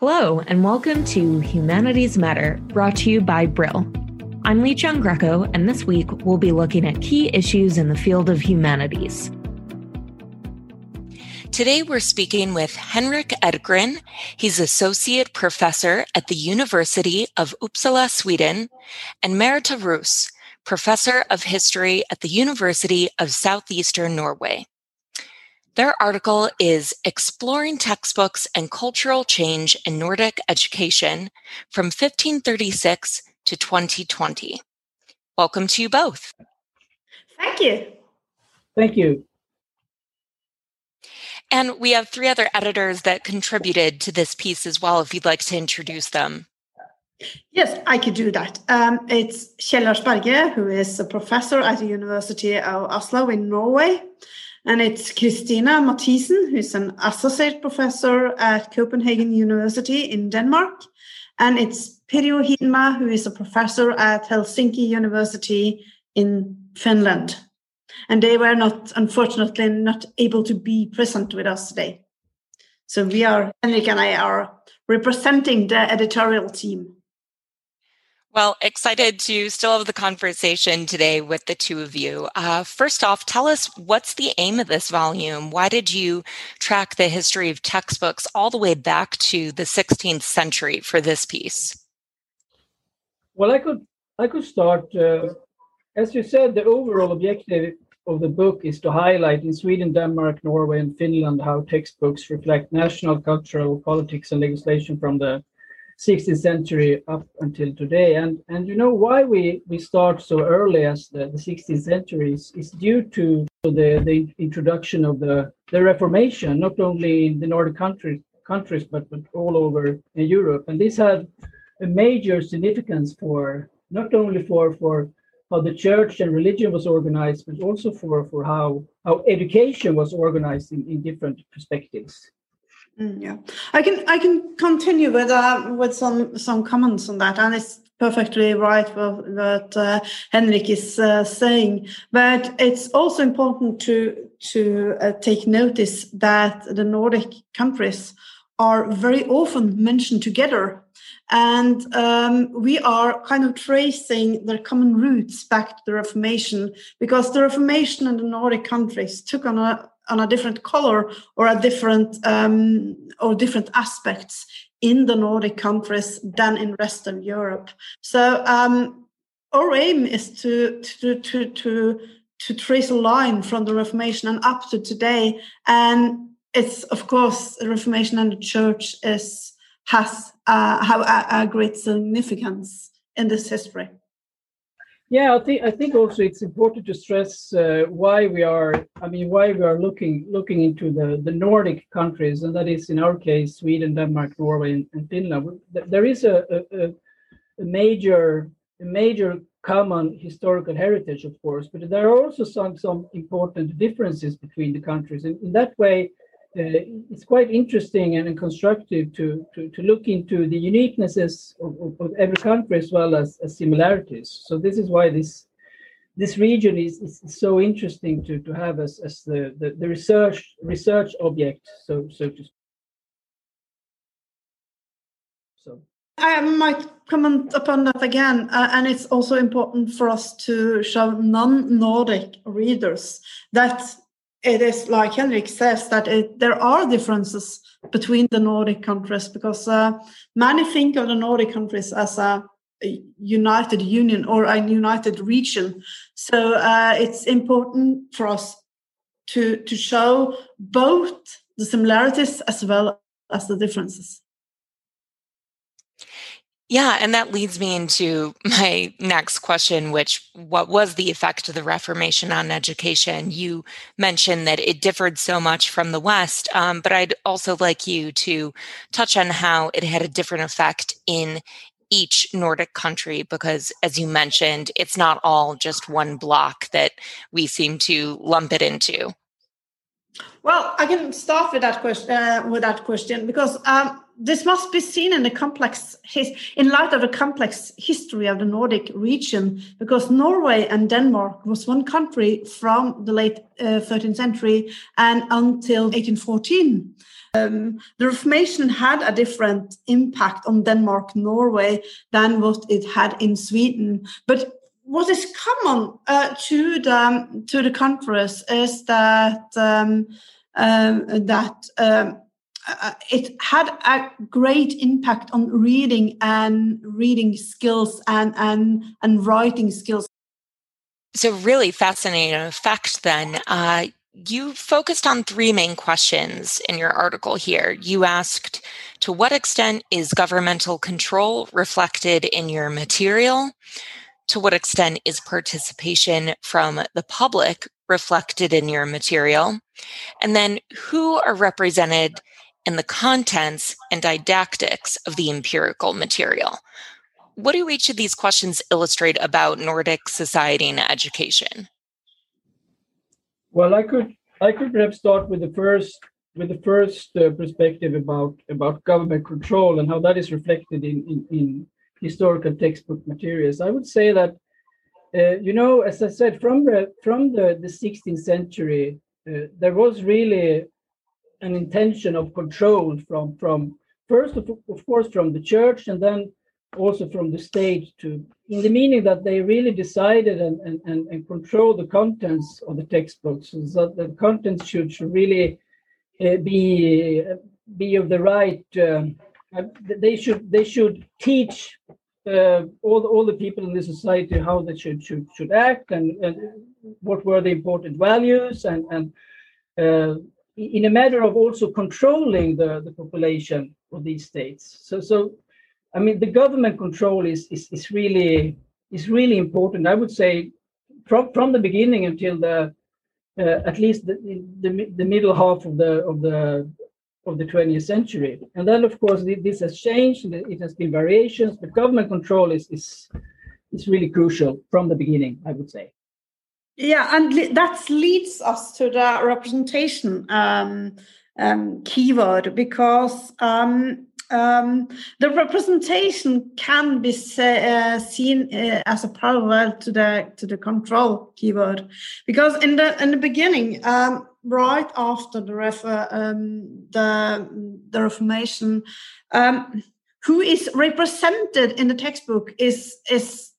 Hello, and welcome to Humanities Matter, brought to you by Brill. I'm Lee Chung Greco, and this week we'll be looking at key issues in the field of humanities. Today we're speaking with Henrik Edgren. He's associate professor at the University of Uppsala, Sweden, and Merethe Roos, professor of history at the University of Southeastern Norway. Their article is Exploring Textbooks and Cultural Change in Nordic Education from 1536 to 2020. Welcome to you both. Thank you. Thank you. And we have three other editors that contributed to this piece as well, if you'd like to introduce them. Yes, I could do that. Um, it's Kjell Lars Berge, who is a professor at the University of Oslo in Norway. And it's Christina Mathisen, who's an associate professor at Copenhagen University in Denmark. And it's Pirjo Hiidenmaa, who is a professor at Helsinki University in Finland. And they were not, unfortunately, not able to be present with us today. So we are, Henrik and I are representing the editorial team. Well, excited to still have the conversation today with the two of you. Uh, first off, tell us what's the aim of this volume? Why did you track the history of textbooks all the way back to the 16th century for this piece? Well, I could I could start. Uh, as you said, the overall objective of the book is to highlight in Sweden, Denmark, Norway, and Finland how textbooks reflect national, cultural, politics, and legislation from the 16th century up until today. And and you know why we, we start so early as the, the 16th century is, is due to the, the introduction of the, the Reformation, not only in the Nordic countries countries but, but all over Europe. And this had a major significance for not only for for how the church and religion was organized, but also for, for how, how education was organized in, in different perspectives. Mm, yeah, I can I can continue with uh, with some some comments on that, and it's perfectly right what, what uh, Henrik is uh, saying. But it's also important to to uh, take notice that the Nordic countries are very often mentioned together, and um, we are kind of tracing their common roots back to the Reformation because the Reformation in the Nordic countries took on a on a different color or a different um, or different aspects in the Nordic countries than in rest of Europe. So um, our aim is to to to to to trace a line from the Reformation and up to today. And it's of course the Reformation and the Church is has uh, have a, a great significance in this history. Yeah, I think I think also it's important to stress uh, why we are. I mean, why we are looking looking into the the Nordic countries, and that is in our case Sweden, Denmark, Norway, and, and Finland. There is a, a, a major a major common historical heritage, of course, but there are also some some important differences between the countries. And in that way, it's quite interesting and constructive to, to, to look into the uniquenesses of, of, of, every country as well as, as similarities. So this is why this this region is, is so interesting to, to have as, as the, the, the research research object, so so to speak. So I might comment upon that again, uh, and it's also important for us to show non-Nordic readers that it is like Henrik says that it, there are differences between the Nordic countries because uh, many think of the Nordic countries as a, a, united union or a united region. So uh, it's important for us to to show both the similarities as well as the differences. Yeah, and that leads me into my next question, which what was the effect of the Reformation on education? You mentioned that it differed so much from the West, um, but I'd also like you to touch on how it had a different effect in each Nordic country, because as you mentioned, it's not all just one block that we seem to lump it into. Well, I can start with that question. Uh, with that question, because um, this must be seen in the complex his, in light of the complex history of the Nordic region, because Norway and Denmark was one country from the late uh, 13th century and until 1814. Um, the Reformation had a different impact on Denmark, Norway than what it had in Sweden. But what is common uh, to the to the countries is that um, um, that um, uh, it had a great impact on reading and reading skills and and and writing skills. So, really fascinating effect. Then, uh, you focused on three main questions in your article here. You asked, to what extent is governmental control reflected in your material? To what extent is participation from the public reflected in your material? And then, who are represented in the contents and didactics of the empirical material? What do each of these questions illustrate about Nordic society and education? Well, I could I could perhaps start with the first with the first uh, perspective about about government control and how that is reflected in in, in historical textbook materials. I would say that uh, you know, as I said, from the from the, the 16th century, uh, there was really an intention of control from from first of, of course from the church and then also from the state to in the meaning that they really decided and, and, and, and control the contents of the textbooks so that the contents should, should really uh, be be of the right uh, they should they should teach uh, all the, all the people in the society how they should should should act and, and what were the important values and and uh, in a matter of also controlling the, the population of these states so so I mean, the government control is, is, is really is really important. I would say from from the beginning until the uh, at least the, the, the middle half of the of the of the 20th century. And then, of course, this has changed. It has been variations, but government control is is is really crucial from the beginning. I would say. Yeah, and that leads us to the representation um, um, keyword because um, um, the representation can be uh, seen uh, as a parallel to the to the control keyword, because in the in the beginning, um, right after the refer, um, the the Reformation, um, who is represented in the textbook is is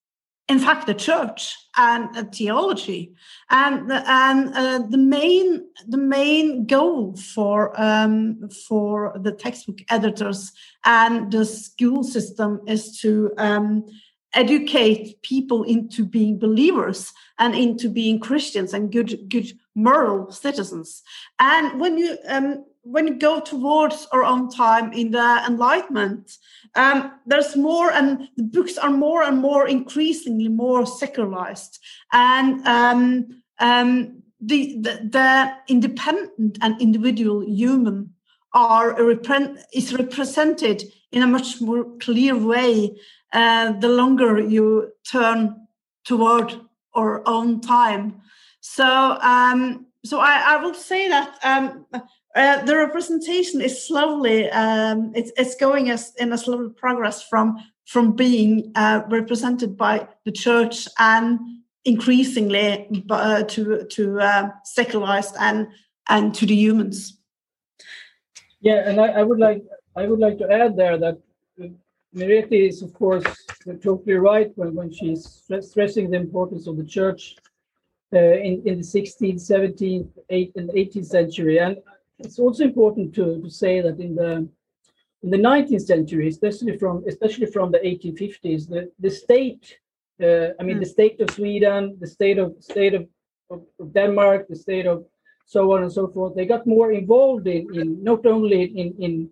in fact the church and theology. And the, and uh, the main the main goal for um, for the textbook editors and the school system is to um, educate people into being believers and into being Christians and good good moral citizens. And when you um, when you go towards our own time in the Enlightenment, um, there's more, and the books are more and more increasingly more secularized, and um, um, the, the, the independent and individual human are repre- is represented in a much more clear way uh, the longer you turn toward our own time. So, um, so I, I will say that um, uh, the representation is slowly um, it's, it's going as in a slow progress from from being uh, represented by the church and increasingly uh, to to uh, secularized and and to the humans. Yeah, and I, I, would like I would like to add there that Merethe is of course totally right when, when she's stressing the importance of the church uh, in, in the 16th, 17th, 8th, and 18th century. And it's also important to, to say that in the in the 19th century, especially from especially from the 1850s, the, the state, uh, I mean, mm. the state of Sweden, the state of state of, of, Denmark, the state of so on and so forth, they got more involved in, in not only in in,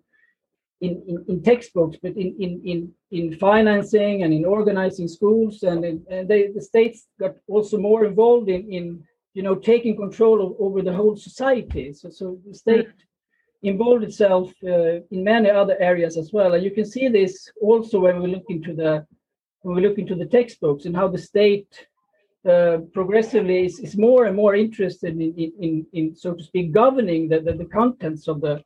in, in, in textbooks, but in, in, in, in financing and in organizing schools, and, in, and they, the states got also more involved in, in you know, taking control of, over the whole society. So, so the state involved itself uh, in many other areas as well. And you can see this also when we look into the when we look into the textbooks and how the state uh, progressively is, is more and more interested in, in, in, in, so to speak, governing the, the, the contents of the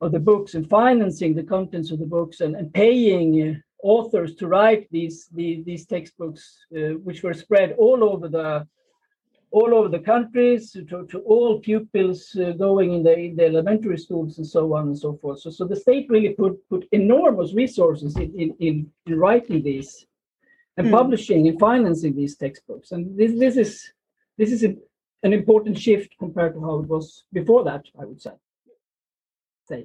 of the books and financing the contents of the books and, and paying authors to write these these, these textbooks, uh, which were spread all over the all over the countries to, to all pupils uh, going in the, in the elementary schools and so on and so forth. So, so the state really put, put enormous resources in, in, in, in writing these and mm. publishing and financing these textbooks. And this, this is this is a, an important shift compared to how it was before that, I would say.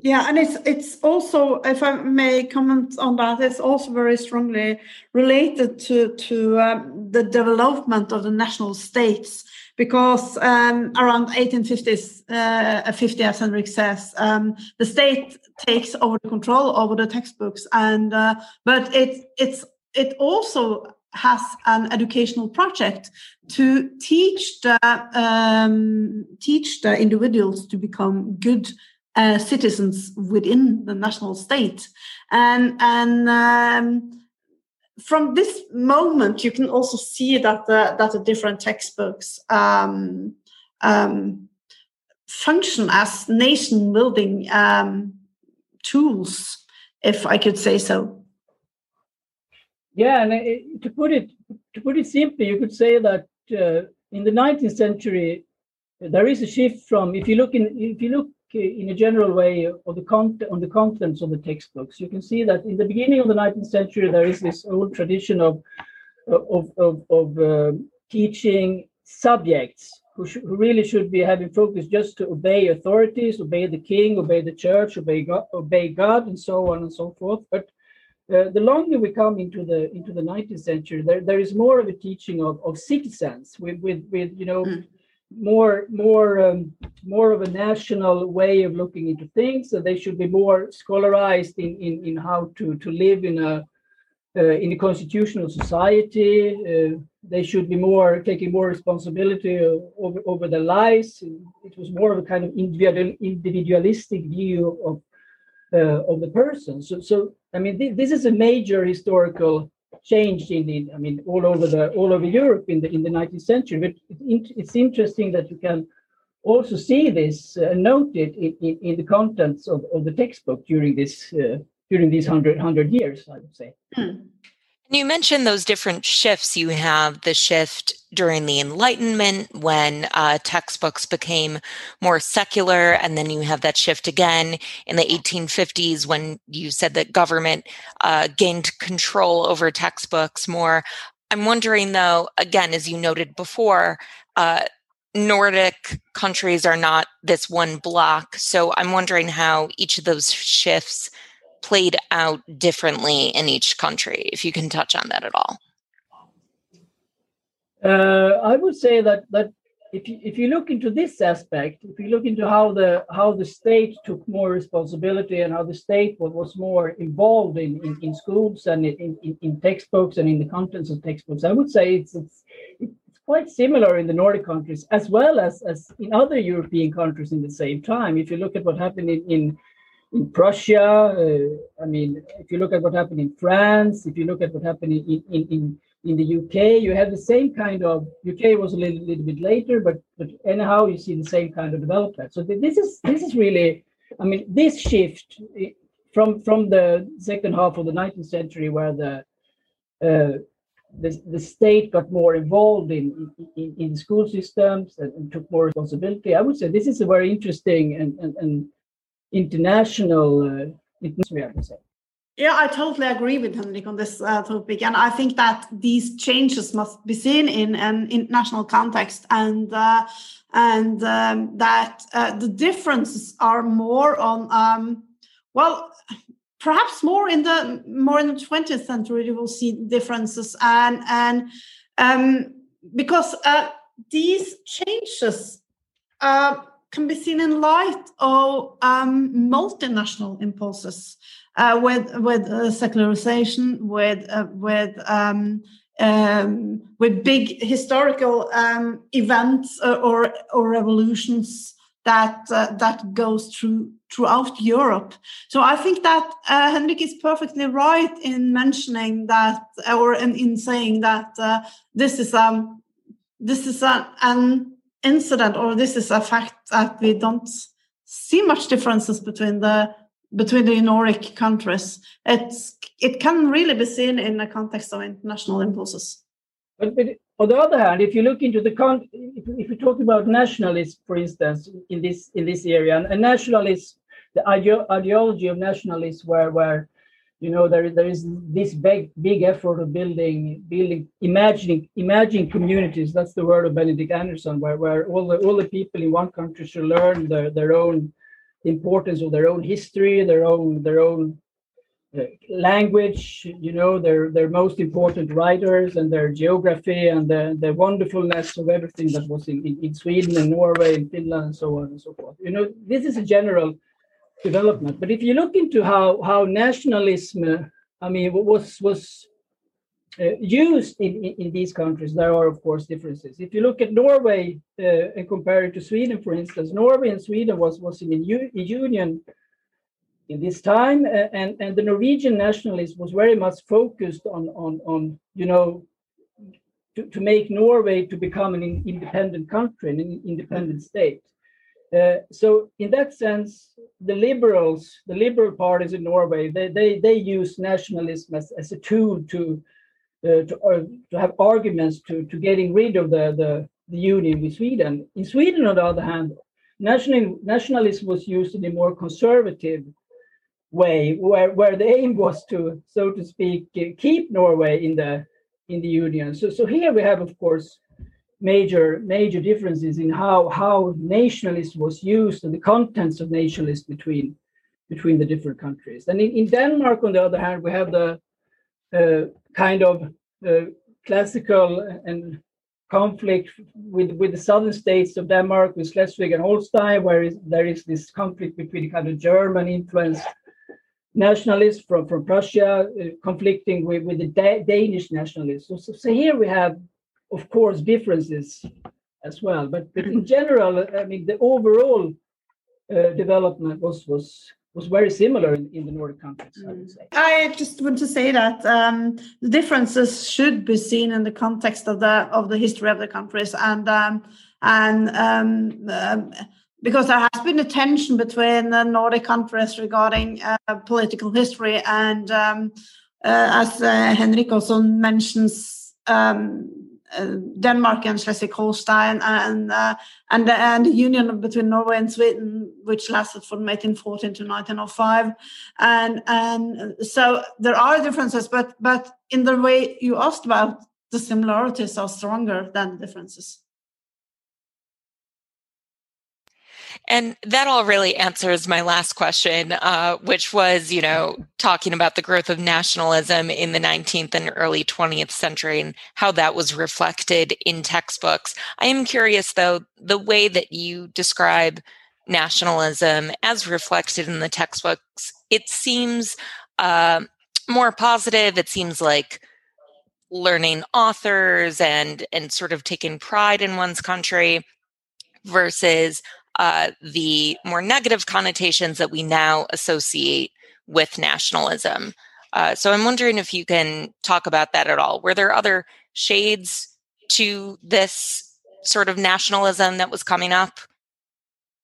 Yeah, and it's it's also, if I may comment on that, it's also very strongly related to to um, the development of the national states because um, around 1850s, uh, 50, as Henrik says, um, the state takes over the control over the textbooks, and uh, but it it's it also has an educational project to teach the um, teach the individuals to become good uh, citizens within the national state, and and um, from this moment, you can also see that the, that the different textbooks um, um, function as nation building um, tools, if I could say so. Yeah, and it, to put it to put it simply, you could say that uh, in the 19th century there is a shift from if you look in if you look in a general way of the content on the contents of the textbooks. You can see that in the beginning of the 19th century, there is this old tradition of of of, of uh, teaching subjects who, sh- who really should be having focus just to obey authorities, obey the king, obey the church, obey God, obey God, and so on and so forth. But uh, the longer we come into the into the 19th century, there, there is more of a teaching of, of citizens with with with you know. Mm more more um, more of a national way of looking into things. So they should be more scholarized in in, in how to to live in a uh, in a constitutional society. Uh, they should be more taking more responsibility over over their lives. It was more of a kind of individual individualistic view of uh, of the person. So so I mean th- this is a major historical changed in the, I mean, all over the all over Europe in the in the 19th century. But it, it's interesting that you can also see this uh, noted in, in, in, the contents of, of the textbook during this uh, during these hundred hundred years, I would say. Hmm. You mentioned those different shifts. You have the shift during the Enlightenment when uh, textbooks became more secular, and then you have that shift again in the 1850s when you said that government uh, gained control over textbooks more. I'm wondering, though, again, as you noted before, uh, Nordic countries are not this one block. So I'm wondering how each of those shifts played out differently in each country, if you can touch on that at all. Uh, I would say that that if you, if you look into this aspect, if you look into how the how the state took more responsibility and how the state was, more involved in, in, in schools and in, in, in, textbooks and in the contents of textbooks, I would say it's it's it's quite similar in the Nordic countries as well as as in other European countries in the same time. If you look at what happened in, in in Prussia. Uh, I mean, if you look at what happened in France, if you look at what happened in, in, in, in the UK, you have the same kind of UK was a little, little bit later, but but anyhow, you see the same kind of development. So this is this is really, I mean, this shift from from the second half of the 19th century, where the uh, the, the state got more involved in, in, in school systems and, and, took more responsibility. I would say this is a very interesting and, and, and international uh, Yeah, I totally agree with Henrik on this uh, topic, and I think that these changes must be seen in an international context, and uh, and um, that uh, the differences are more on um, well, perhaps more in the more in the twentieth century you will see differences, and and um, because uh, these changes uh, can be seen in light of um, multinational impulses uh, with with uh, secularization, with uh, with um, um, with big historical um, events uh, or or revolutions that uh, that goes through throughout Europe. So I think that uh, Henrik is perfectly right in mentioning that, or in, in saying that this is um this is an, an incident or this is a fact that we don't see much differences between the between the Nordic countries. It's it can really be seen in the context of international impulses. But, but on the other hand, if you look into the con, if, if you talk about nationalists, for instance, in this in this area, and, and nationalism, the ideology of nationalists, where where you know there, there is this big big effort of building building imagining imagining communities. That's the word of benedict anderson where, where all the all the people in one country should learn their, their own importance of their own history their own their own uh, language you know their their most important writers and their geography and the, the wonderfulness of everything that was in, in, in sweden and norway and finland and so on and so forth. You know this is a general development. But if you look into how how nationalism, uh, I mean, was was uh, used in, in, in, these countries, there are of course differences. If you look at Norway uh, and compare it to Sweden, for instance, Norway and Sweden was was in a, u- a union in this time, uh, and and the Norwegian nationalism was very much focused on on on you know. To, to make Norway to become an independent country, an independent state, uh, so in that sense, the liberals, the liberal parties in Norway, they they, they use nationalism as, as a tool to uh, to, uh, to have arguments to, to getting rid of the, the, the union with Sweden. In Sweden, on the other hand, national, nationalism was used in a more conservative way, where, where the aim was to, so to speak, keep Norway in the in the union. So so here we have, of course, major major differences in how how nationalism was used and the contents of nationalism between between the different countries. And in, in Denmark, on the other hand, we have the uh, kind of uh, classical and conflict with with the southern states of Denmark, with Schleswig and Holstein, where is, there is this conflict between kind of German influence nationalists from, from Prussia uh, conflicting with, with the da- Danish nationalists. So, so, so here we have of course, differences as well. But, but in general, I mean, the overall uh, development was was was very similar in, in the Nordic countries. I would say. I just want to say that um, the differences should be seen in the context of the of the history of the countries and um, and um, um because there has been a tension between the Nordic countries regarding uh, political history and um, uh, as uh, Henrik also mentions um, Denmark and Schleswig-Holstein, and uh, and the, and the union between Norway and Sweden, which lasted from 1814 to 1905, and and so there are differences, but but in the way you asked about, the similarities are stronger than the differences. And that all really answers my last question, uh, which was, you know, talking about the growth of nationalism in the 19th and early 20th century and how that was reflected in textbooks. I am curious, though, the way that you describe nationalism as reflected in the textbooks, it seems uh, more positive. It seems like learning authors and and sort of taking pride in one's country versus uh, the more negative connotations that we now associate with nationalism. Uh, so I'm wondering if you can talk about that at all. Were there other shades to this sort of nationalism that was coming up?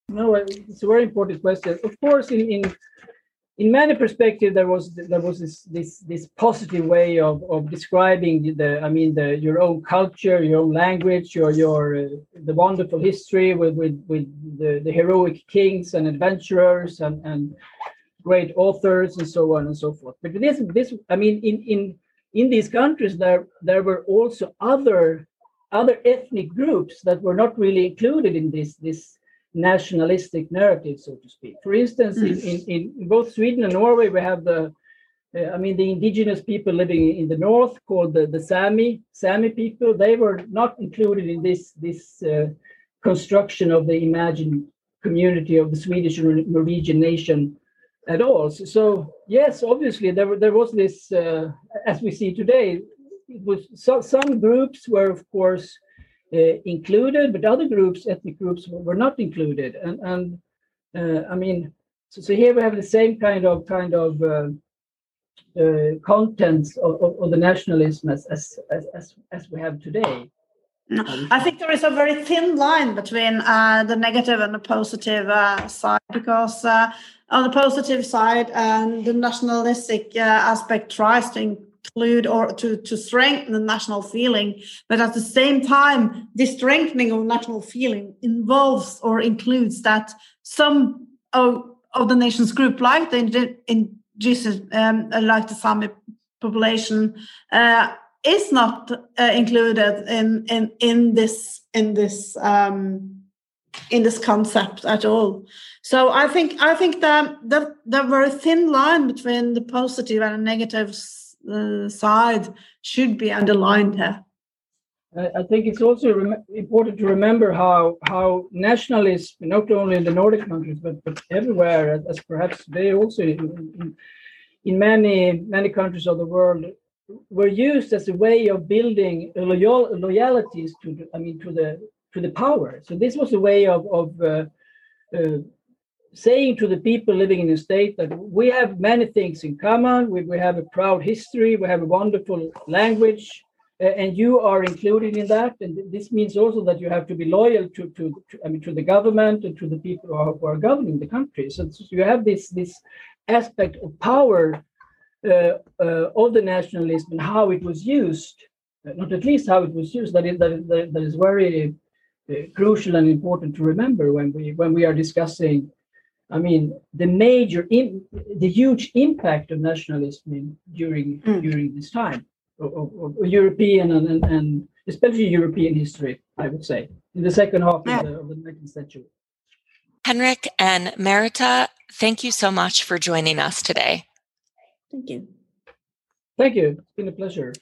No, it's a very important question. Of course, in, in in many perspectives there was there was this this this positive way of of describing the i mean the your own culture your own language your your uh, the wonderful history with with with the, the heroic kings and adventurers and and great authors and so on and so forth. But this this i mean in in in these countries there there were also other other ethnic groups that were not really included in this this nationalistic narrative, so to speak. For instance, mm. in, in, in, both Sweden and Norway, we have the, uh, I mean, the indigenous people living in the north called the, the Sami, Sami people. They were not included in this, this uh, construction of the imagined community of the Swedish and Norwegian nation at all. So, so yes, obviously there, there was this, uh, as we see today, it was so, some groups were, of course, uh, included, but other groups, ethnic groups, were not included. And, and uh, I mean, so, so, here we have the same kind of kind of uh, uh contents of, of, of, the nationalism as, as as as we have today. I think there is a very thin line between uh, the negative and the positive uh, side because uh, on the positive side, um, the nationalistic uh, aspect tries to include or to, to strengthen the national feeling, but at the same time, this strengthening of national feeling involves or includes that some of, of the nation's group, like the indigenous, um, like the Sami population, uh, is not uh, included in in in this in this um, in this concept at all. So I think I think that the the very thin line between the positive and the negative uh, side should be underlined here. I think it's also important to remember how how nationalism, not only in the Nordic countries but, but everywhere, as perhaps they also in, in many many countries of the world were used as a way of building loyal, loyalties to the, I mean to the to the power. So this was a way of of uh, uh, saying to the people living in the state that we have many things in common. We, we have a proud history. We have a wonderful language. Uh, and you are included in that. And this means also that you have to be loyal to, to, to I mean, to the government and to the people who are, who are governing the country. So, you have this this aspect of power uh, uh, of the nationalism and how it was used, uh, not at least how it was used, that is, that is, that is very crucial and important to remember when we when we are discussing I mean, the major, in, the huge impact of nationalism in, during mm. during this time of, of, of European and, and, and, especially European history, I would say, in the second half yeah. of, the, of the 19th century. Henrik and Merita, thank you so much for joining us today. Thank you. Thank you. It's been a pleasure.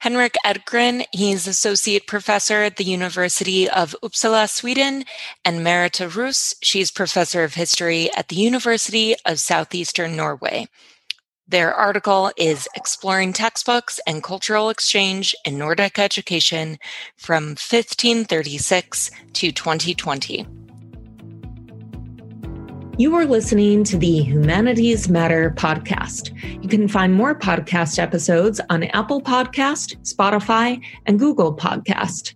Henrik Edgren, he's associate professor at the University of Uppsala, Sweden, and Merita Roos, she's professor of history at the University of Southeastern Norway. Their article is Exploring Textbooks and Cultural Exchange in Nordic Education from 1536 to 2020. You are listening to the Humanities Matter podcast. You can find more podcast episodes on Apple Podcast, Spotify, and Google Podcast.